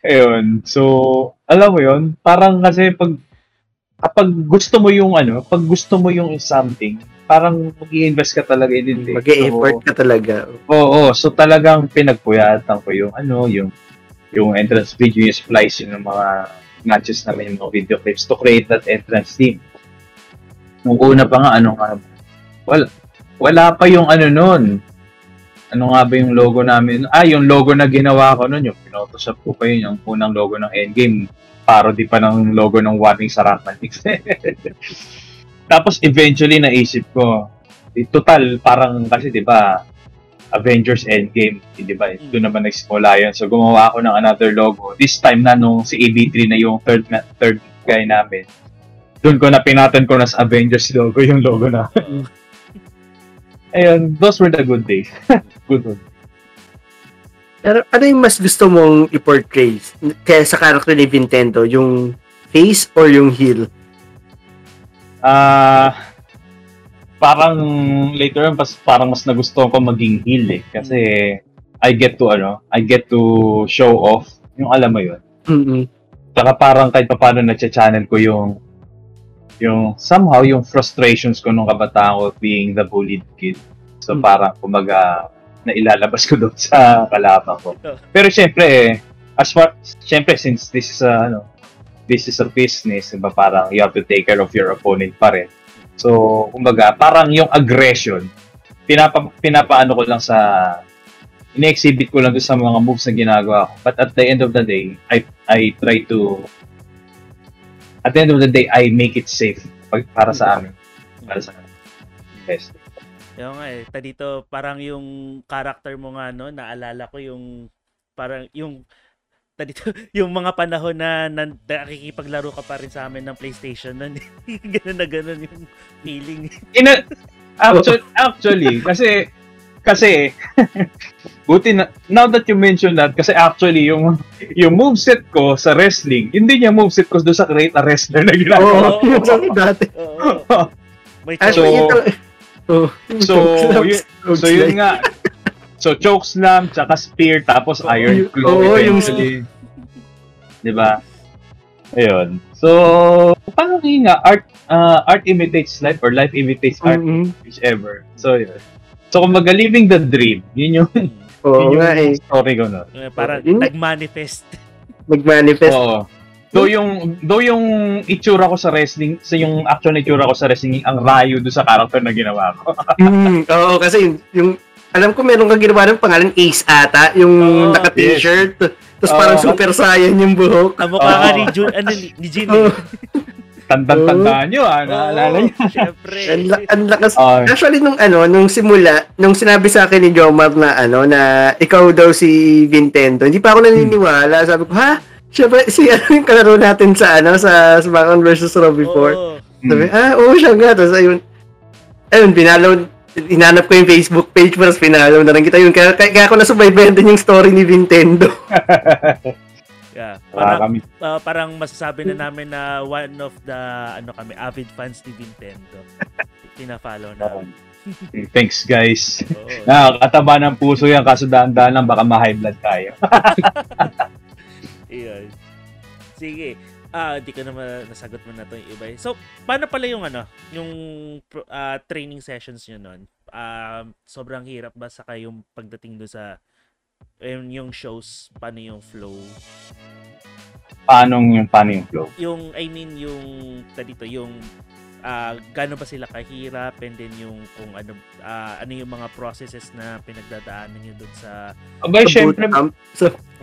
Ayun. So, alam mo yun, parang kasi pag kapag gusto mo yung ano, pag gusto mo yung something, parang mag invest ka talaga in it. eh. Mag-e-effort ka talaga. Oo, so talagang pinagpuyatan ko yung ano, yung yung entrance video, yung splice yun ng mga matches namin, yung mga video clips to create that entrance theme. Nung una pa nga, ano nga, wala, wala pa yung ano nun. Ano nga ba yung logo namin? Ah, yung logo na ginawa ko nun, yung pinotoshop ko pa yun, yung unang logo ng Endgame. Parody pa ng logo ng Warning sa Rockmatics. Tapos eventually naisip ko, total parang kasi 'di ba Avengers Endgame, eh, 'di ba? Doon naman nagsimula 'yon. So gumawa ako ng another logo. This time na nung si AB3 na yung third na, third guy namin. Doon ko na pinatan ko na sa Avengers logo yung logo na. Ayun, those were the good days. good one. Pero ano yung mas gusto mong i-portray kaya sa character ni Nintendo? Yung face or yung heel? Ah, parang later on pas parang mas nagustuhan ko maging heel eh kasi I get to ano, I get to show off yung alam mo yun. Mm-mm. Saka parang kahit paano na-channel ko yung yung somehow yung frustrations ko nung kabataan ko being the bullied kid. So Hmm. parang kumaga nailalabas ko doon sa kalaban ko. Pero syempre eh, as far syempre since this is a ano this is a business, diba, parang you have to take care of your opponent pa rin. So, kumbaga, parang yung aggression, pinapa, pinapaano ko lang sa ine-exhibit ko lang doon sa mga moves na ginagawa ko. But at the end of the day, I I try to at the end of the day, I make it safe para sa amin. Para sa amin. Best. Yung nga eh, ta dito parang yung character mo nga no, naalala ko yung parang yung ta dito yung mga panahon na, na nakikipaglaro ka pa rin sa amin ng PlayStation nun. ganun na ganun yung feeling. Ina, actually, actually, kasi, kasi, buti na, now that you mention that, kasi actually, yung, yung moveset ko sa wrestling, hindi niya moveset ko doon sa create a wrestler na ginagawa. Oo, sabi dati. Oo. May Actually, So- ito, oh, so, yun- So, yun nga. So, choke slam, tsaka spear, tapos Oo, iron yung- claw yung- eventually. Di ba? Ayun. So, parang yun nga, art, uh, art imitates life or life imitates art, Mm-mm. whichever. So, yun. So, kumbaga, living the dream, yun yung, Oo yun nga eh. yung story ko. Eh, parang Yun- nag-manifest. Nag-manifest. Oo. Though yung, though yung itsura ko sa wrestling, sa yung actual na itsura ko sa wrestling, ang rayo do sa character na ginawa ko. Mm, oo, kasi yung, yung, alam ko meron kang ginawa ng pangalan Ace ata, yung Oo, naka-t-shirt. Tapos Oo. parang super saiyan yung buhok. Ang mukha Oo. ni Jun, ano, ni, Jin. Oo. eh. Tandang-tandaan nyo, ah, naalala nyo. Syempre. Ang, ang lakas. Ah. Actually, nung ano, nung simula, nung sinabi sa akin ni Jomar na ano, na ikaw daw si Nintendo, hindi pa ako naniniwala. Sabi ko, ha? Siya ba, si ano yung kalaro natin sa ano, sa SmackDown versus Raw before? Oo. Sabi, ah, oo siya nga. Tapos ayun, ayun, pinalaw, inanap ko yung Facebook page mo, tapos pinalaw na rin kita yun. Kaya, kaya, kaya ako nasubaybayan din yung story ni Nintendo. Yeah. Ah, Parang, kami, ah, parang masasabi na namin na one of the ano kami avid fans ni Nintendo. Pina-follow namin. thanks guys. Oo. Nakakataba ng puso yan, kaso daan-daan lang, baka ma-high blood tayo. Iyon. Sige. Ah, di ko na nasagot mo na to yung iba. So, paano pala yung ano, yung ah, training sessions nyo nun? Ah, sobrang hirap ba sa yung pagdating do sa yung, yung shows, paano yung flow? Paano yung, paano yung flow? Yung, I mean, yung, dito, yung, ah, gaano ba sila kahirap and then yung kung ano, ah, ano yung mga processes na pinagdadaanan nyo doon sa, Abay, Sa syempre, bootcamp.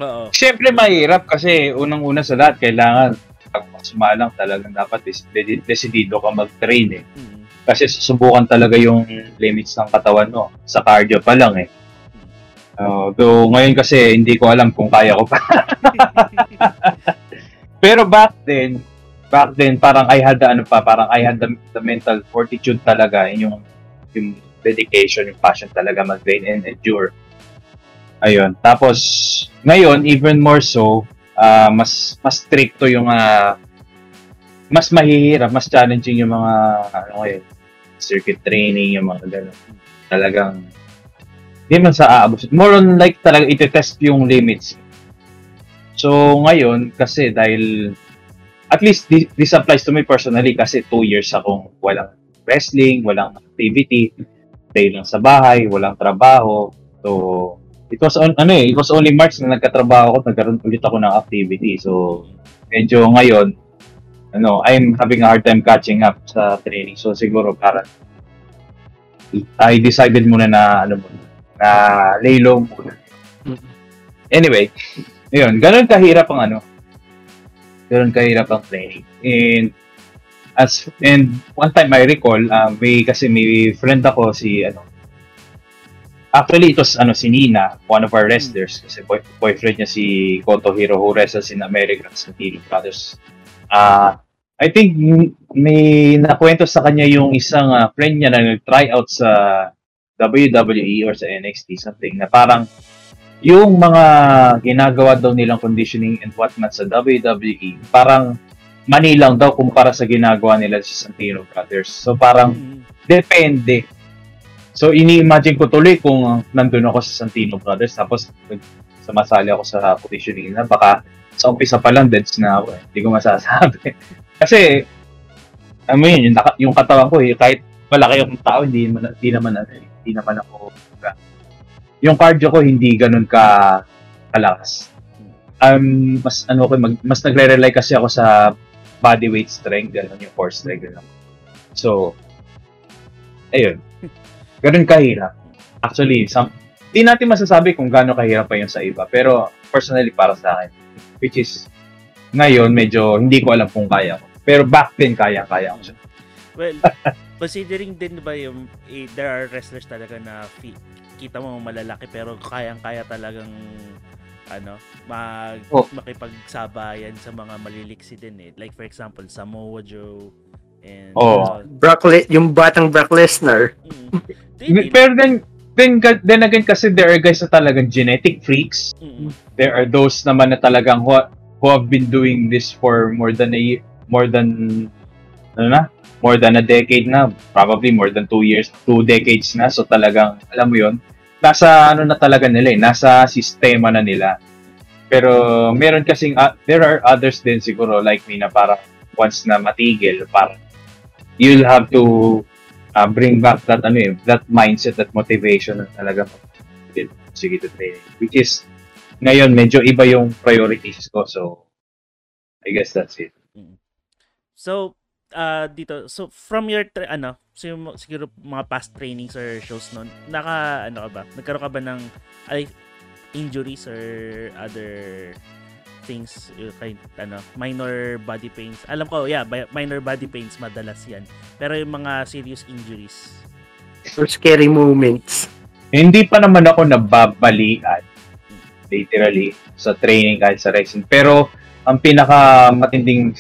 oo, syempre mahirap kasi unang-una sa lahat, kailangan pag sumalang talagang dapat is desi- desidido ka mag-train eh. mm, Kasi susubukan talaga yung limits ng katawan mo. Sa cardio pa lang eh. Uh, though ngayon kasi hindi ko alam kung kaya ko pa. Pero back then, back then parang I had the ano pa, parang I had the, the mental fortitude talaga, yung yung dedication, yung passion talaga mag-train and endure. Ayun. Tapos ngayon even more so, uh, mas mas stricto yung uh, mas mahihirap, mas challenging yung mga ano ngayon, circuit training, yung mga ganun. Talagang hindi man sa aabot. More on like talaga ite-test yung limits. So ngayon kasi dahil at least this, this applies to me personally kasi two years akong walang wrestling, walang activity, stay lang sa bahay, walang trabaho. So it was on ano eh, it was only March na nagkatrabaho ako, nagkaroon ulit ako ng activity. So medyo ngayon ano, I'm having a hard time catching up sa training. So siguro para I decided muna na ano muna, na lay low muna. Anyway, yun, ganun kahirap ang ano. Ganun kahirap ang training. And as and one time I recall, uh, may kasi may friend ako si ano Actually, it ano, si Nina, one of our wrestlers, kasi boy, boyfriend niya si Koto Hiro who wrestles in American sa Team Brothers. Uh, I think may nakwento sa kanya yung isang uh, friend niya na nag-try out sa WWE or sa NXT, something na parang yung mga ginagawa daw nilang conditioning and whatnot sa WWE, parang mani lang daw kumpara sa ginagawa nila sa Santino Brothers. So parang mm-hmm. depende So, ini-imagine ko tuloy kung nandun ako sa Santino Brothers, tapos sumasali ako sa positioning na baka sa umpisa pa lang deads na ako. Eh. Hindi ko masasabi. Kasi, I mean, yung, yung katawan ko, eh, kahit malaki yung tao, hindi, hindi naman, ano, eh, hindi naman ako, yung cardio ko hindi ganun ka kalakas. Um, mas ano ko mag, mas nagre-rely kasi ako sa body weight strength, ganun yung core strength ganun. So, ayun. Ganun kahirap. Actually, some, di natin masasabi kung gaano kahirap pa yun sa iba. Pero personally para sa akin, which is ngayon medyo hindi ko alam kung kaya ko. Pero back then kaya-kaya ko. Well, considering din ba yung eh, there are wrestlers talaga na fi- kita mo malalaki pero kayang-kaya talagang ano, mag oh. makipagsabayan sa mga maliliksi din eh. Like for example, Samoa Joe and oh. Uh, Brock Le- yung batang Brock Lesnar. Mm. Pero then, then, then again kasi there are guys na talagang genetic freaks. Mm-hmm. There are those naman na talagang who, who have been doing this for more than a year, more than ano na, more than a decade na, probably more than two years, two decades na. So talagang, alam mo yon nasa ano na talaga nila eh, nasa sistema na nila. Pero meron kasing, uh, there are others din siguro like me na parang once na matigil, parang you'll have to uh, bring back that ano eh, that mindset, that motivation na talaga sige to training. Which is, ngayon, medyo iba yung priorities ko. So, I guess that's it. Mm. So, uh, dito, so from your, tra- ano, so yung, siguro mga past trainings or shows noon, naka, ano ka ba, nagkaroon ka ba ng, ay, injuries or other things kind ano minor body pains? Alam ko yeah minor body pains madalas yan. Pero yung mga serious injuries? Or scary moments. Hindi pa naman ako nababalian literally sa training kahit sa racing. Pero ang pinaka matinding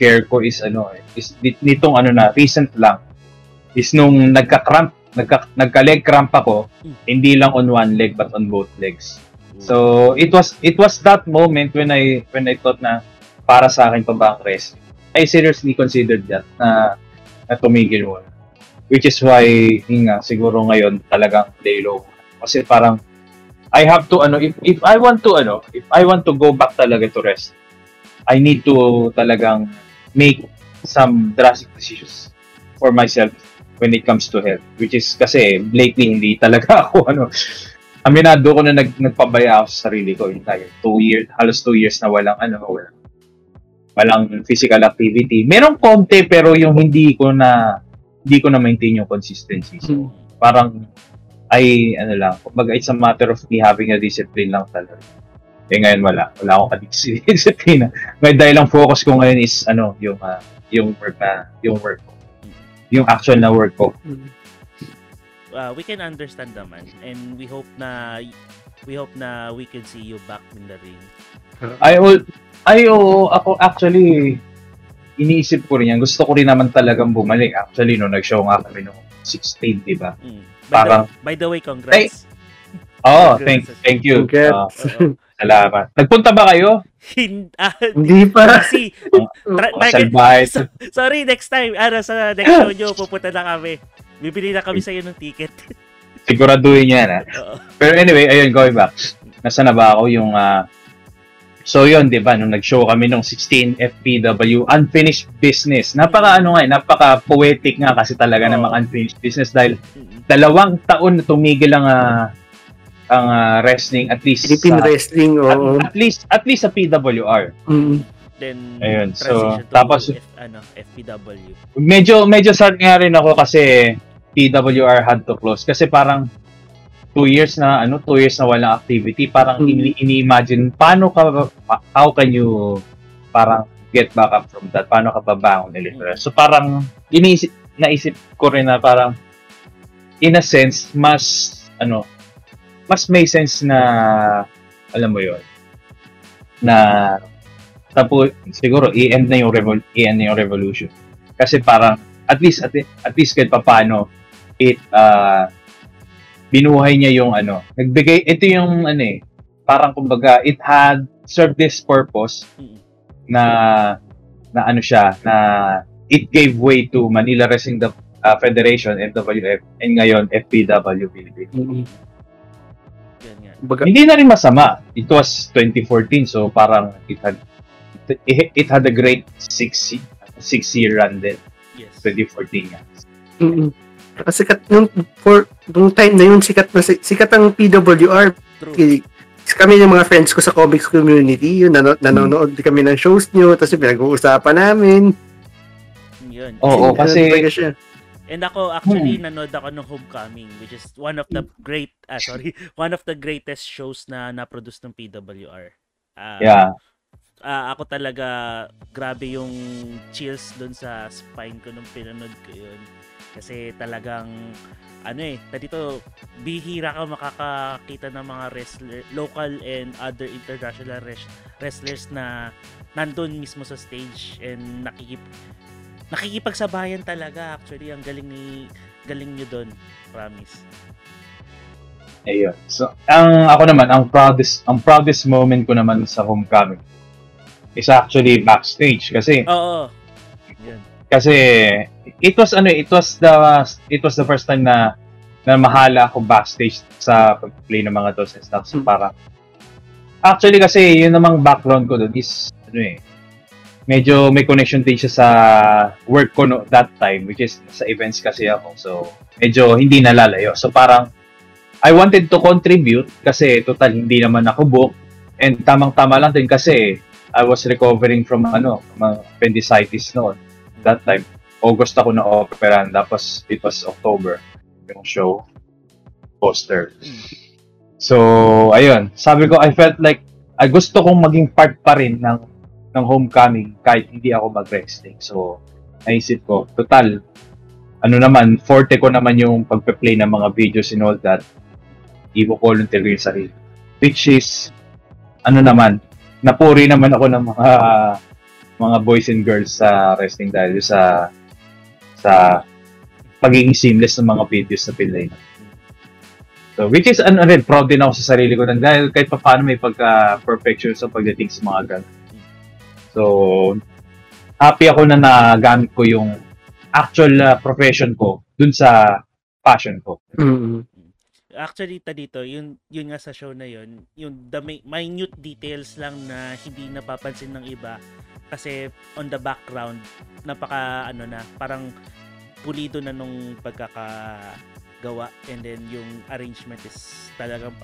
scare ko is ano eh, is nitong ano na recent lang is nung nagka-cramp nagka, nagka-leg cramp ako hmm. hindi lang on one leg but on both legs So it was it was that moment when I when I thought na para sa akin pa ba ang rest. I seriously considered that na, na tumigil mo. Which is why nga siguro ngayon talagang lay low. Kasi parang I have to ano if if I want to ano if I want to go back talaga to rest. I need to talagang make some drastic decisions for myself when it comes to health which is kasi lately hindi talaga ako ano aminado ko na nag, nagpabaya ako sa sarili ko entire two years, halos two years na walang ano, walang, walang physical activity. Merong konti pero yung hindi ko na hindi ko na maintain yung consistency. So, hmm. parang ay ano lang, kumbaga it's a matter of me having a discipline lang talaga. Eh ngayon wala, wala akong discipline. Ngayon dahil lang focus ko ngayon is ano, yung uh, yung work na, yung work ko. Yung actual na work ko. Hmm uh, we can understand naman and we hope na we hope na we can see you back in the ring. Ay, all, ay, oo, ako actually, iniisip ko rin yan. Gusto ko rin naman talagang bumalik. Actually, no, nag-show nga kami noong 16, di ba? Mm. By, Parang- the, by the way, congrats. Oo, oh, Congrats. thank, thank you. Congrats. Ah, Oo. salamat. Nagpunta ba kayo? Hin- ah, Hindi pa. kasi, tra- Oh, target- salbahe. so- sorry, next time, ano, sa next show nyo, pupunta na kami. Bibili na kami sa'yo ng ticket. Siguraduhin yan, ha? Oo. Pero anyway, ayun, going back. Nasa na ba ako yung... ah, so yun, di ba, nung nag-show kami nung 16 FPW, Unfinished Business. Napaka ano nga, eh, napaka poetic nga kasi talaga Oo. namang Unfinished Business dahil dalawang taon na tumigil ang ah, ang ah, wrestling at least Philippine sa, Wrestling, oo. at, at least at least sa PWR. Mm. Then, Ayun, so, tapos- F, ano, FPW. Medyo medyo sad nga rin ako kasi PWR had to close kasi parang two years na ano two years na walang activity parang Mm. ini- ini-imagine paano ka pa- how can you parang get back up from that paano ka babangon ulit Mm. so parang iniisip naisip ko rin na parang in a sense mas ano mas may sense na alam mo yon na tapo siguro i-end na yung revol i-end na yung revolution kasi parang at least at, at least kahit papaano it uh, binuhay niya yung ano nagbigay ito yung ano eh parang kumbaga it had served this purpose Mm. na na ano siya na it gave way to Manila Wrestling the uh, Federation MWF and ngayon FPW Philippines. Mm. Kumbaga, Hindi na rin masama. It was 2014 so parang it had it, it had a great six six year run din Yes. 2014 nga. mm Kasi sikat nung for nung time na yun sikat na si- sikat ang PWR True. Kami yung mga friends ko sa comics community, yun, nano, nanonood din kami ng shows nyo, tapos pinag-uusapan namin. Yun. Oo, Ano kasi talaga siya. And ako actually Hmm. nanood ako ng Homecoming which is one of the great ah sorry, one of the greatest shows na na-produce ng PWR. Ah, yeah. ah, ako talaga grabe yung chills doon sa spine ko nung pinanood ko yun. Kasi talagang ano eh, dito bihira ka makakakita ng mga wrestler, local and other international res- wrestlers na nandun mismo sa stage and nakikip nakikipagsabayan talaga actually ang galing ni galing nyo doon promise Ayun. So, ang ako naman, ang proudest, ang proudest moment ko naman sa homecoming is actually backstage kasi oo yun kasi it was ano it was the it was the first time na na mahala ako backstage sa pag-play ng mga tools and stuff so Hmm. parang actually kasi yun namang background ko doon is ano eh medyo may connection din siya sa work ko no, that time which is sa events kasi ako. So medyo hindi nalalayo. So parang I wanted to contribute kasi total hindi naman ako book. And tamang-tama lang din kasi I was recovering from ano appendicitis noon that time. August ako na operan tapos it was October yung show poster. So ayun. Sabi ko I felt like I gusto kong maging part pa rin ng ng homecoming kahit hindi ako mag-wrestling so naisip ko total ano naman forte ko naman yung pagpe-play ng mga videos and all that i-volunteer ko yung sarili which is ano naman napuri naman ako ng mga mga boys and girls sa wrestling dahil sa sa pagiging seamless ng mga videos na pinlay na. So, which is, ano rin, proud din ako sa sarili ko dahil kahit pa paano may pagka-perfection sa pagdating sa mga ganun. So, happy ako na nagamit ko yung actual uh, profession ko dun sa passion ko. Mm. Actually, ta dito, yun, yun nga sa show na yun, yung the mi- minute details lang na hindi napapansin ng iba kasi on the background, napaka ano na, parang pulido na nung pagkakagawa and then yung arrangement is talagang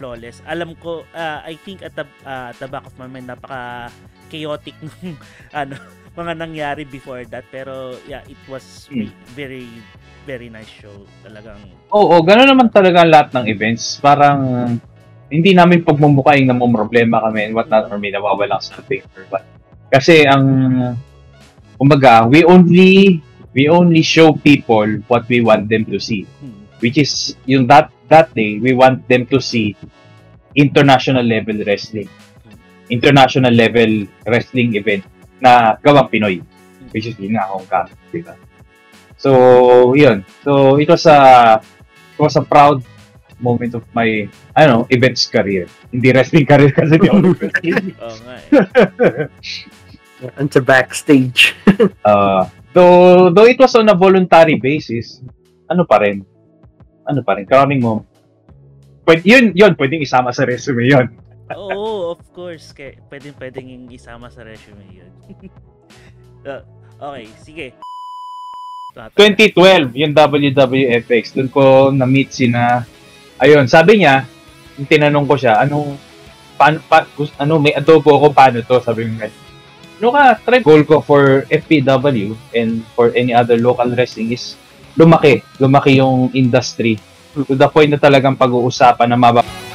flawless. Alam ko, ah, I think at the, ah, at the back of my mind, napaka chaotic nung ano, mga nangyari before that pero yeah, it was Hmm. very very nice show. Talagang Oo, gano'n naman talaga lahat ng events. Parang hindi namin pagmumukaing na problema kami and whatnot or may nawawala sa paper. But, kasi ang kumbaga, we only we only show people what we want them to see. hmm, Which is yung that that day we want them to see international level wrestling. International level wrestling event na gawang Pinoy. Which is yun nga, Hong Kong. Diba? So, yun. So, it was a, it was a proud moment of my, I don't know, events career. Hindi wrestling career kasi di ako nag-wrestling. Oo nga eh. On the backstage. Uh, though, though it was on a voluntary basis, ano pa rin? Ano pa rin? Crowning mo. Pwede, yun, yun, pwedeng isama sa resume yun. Oo, of course. Kaya pwedeng pwedeng yung isama sa resume yun. Uh, okay, sige. Tata- 2012, yung WWFX, doon ko na-meet si na, ayun, sabi niya, yung tinanong ko siya, ano, paano, pa, ano, may adobo ako, paano to? Sabi ko, ano ka, try. Goal ko for FPW and for any other local wrestling is lumaki. Lumaki yung industry. To the point na talagang pag-uusapan na mababa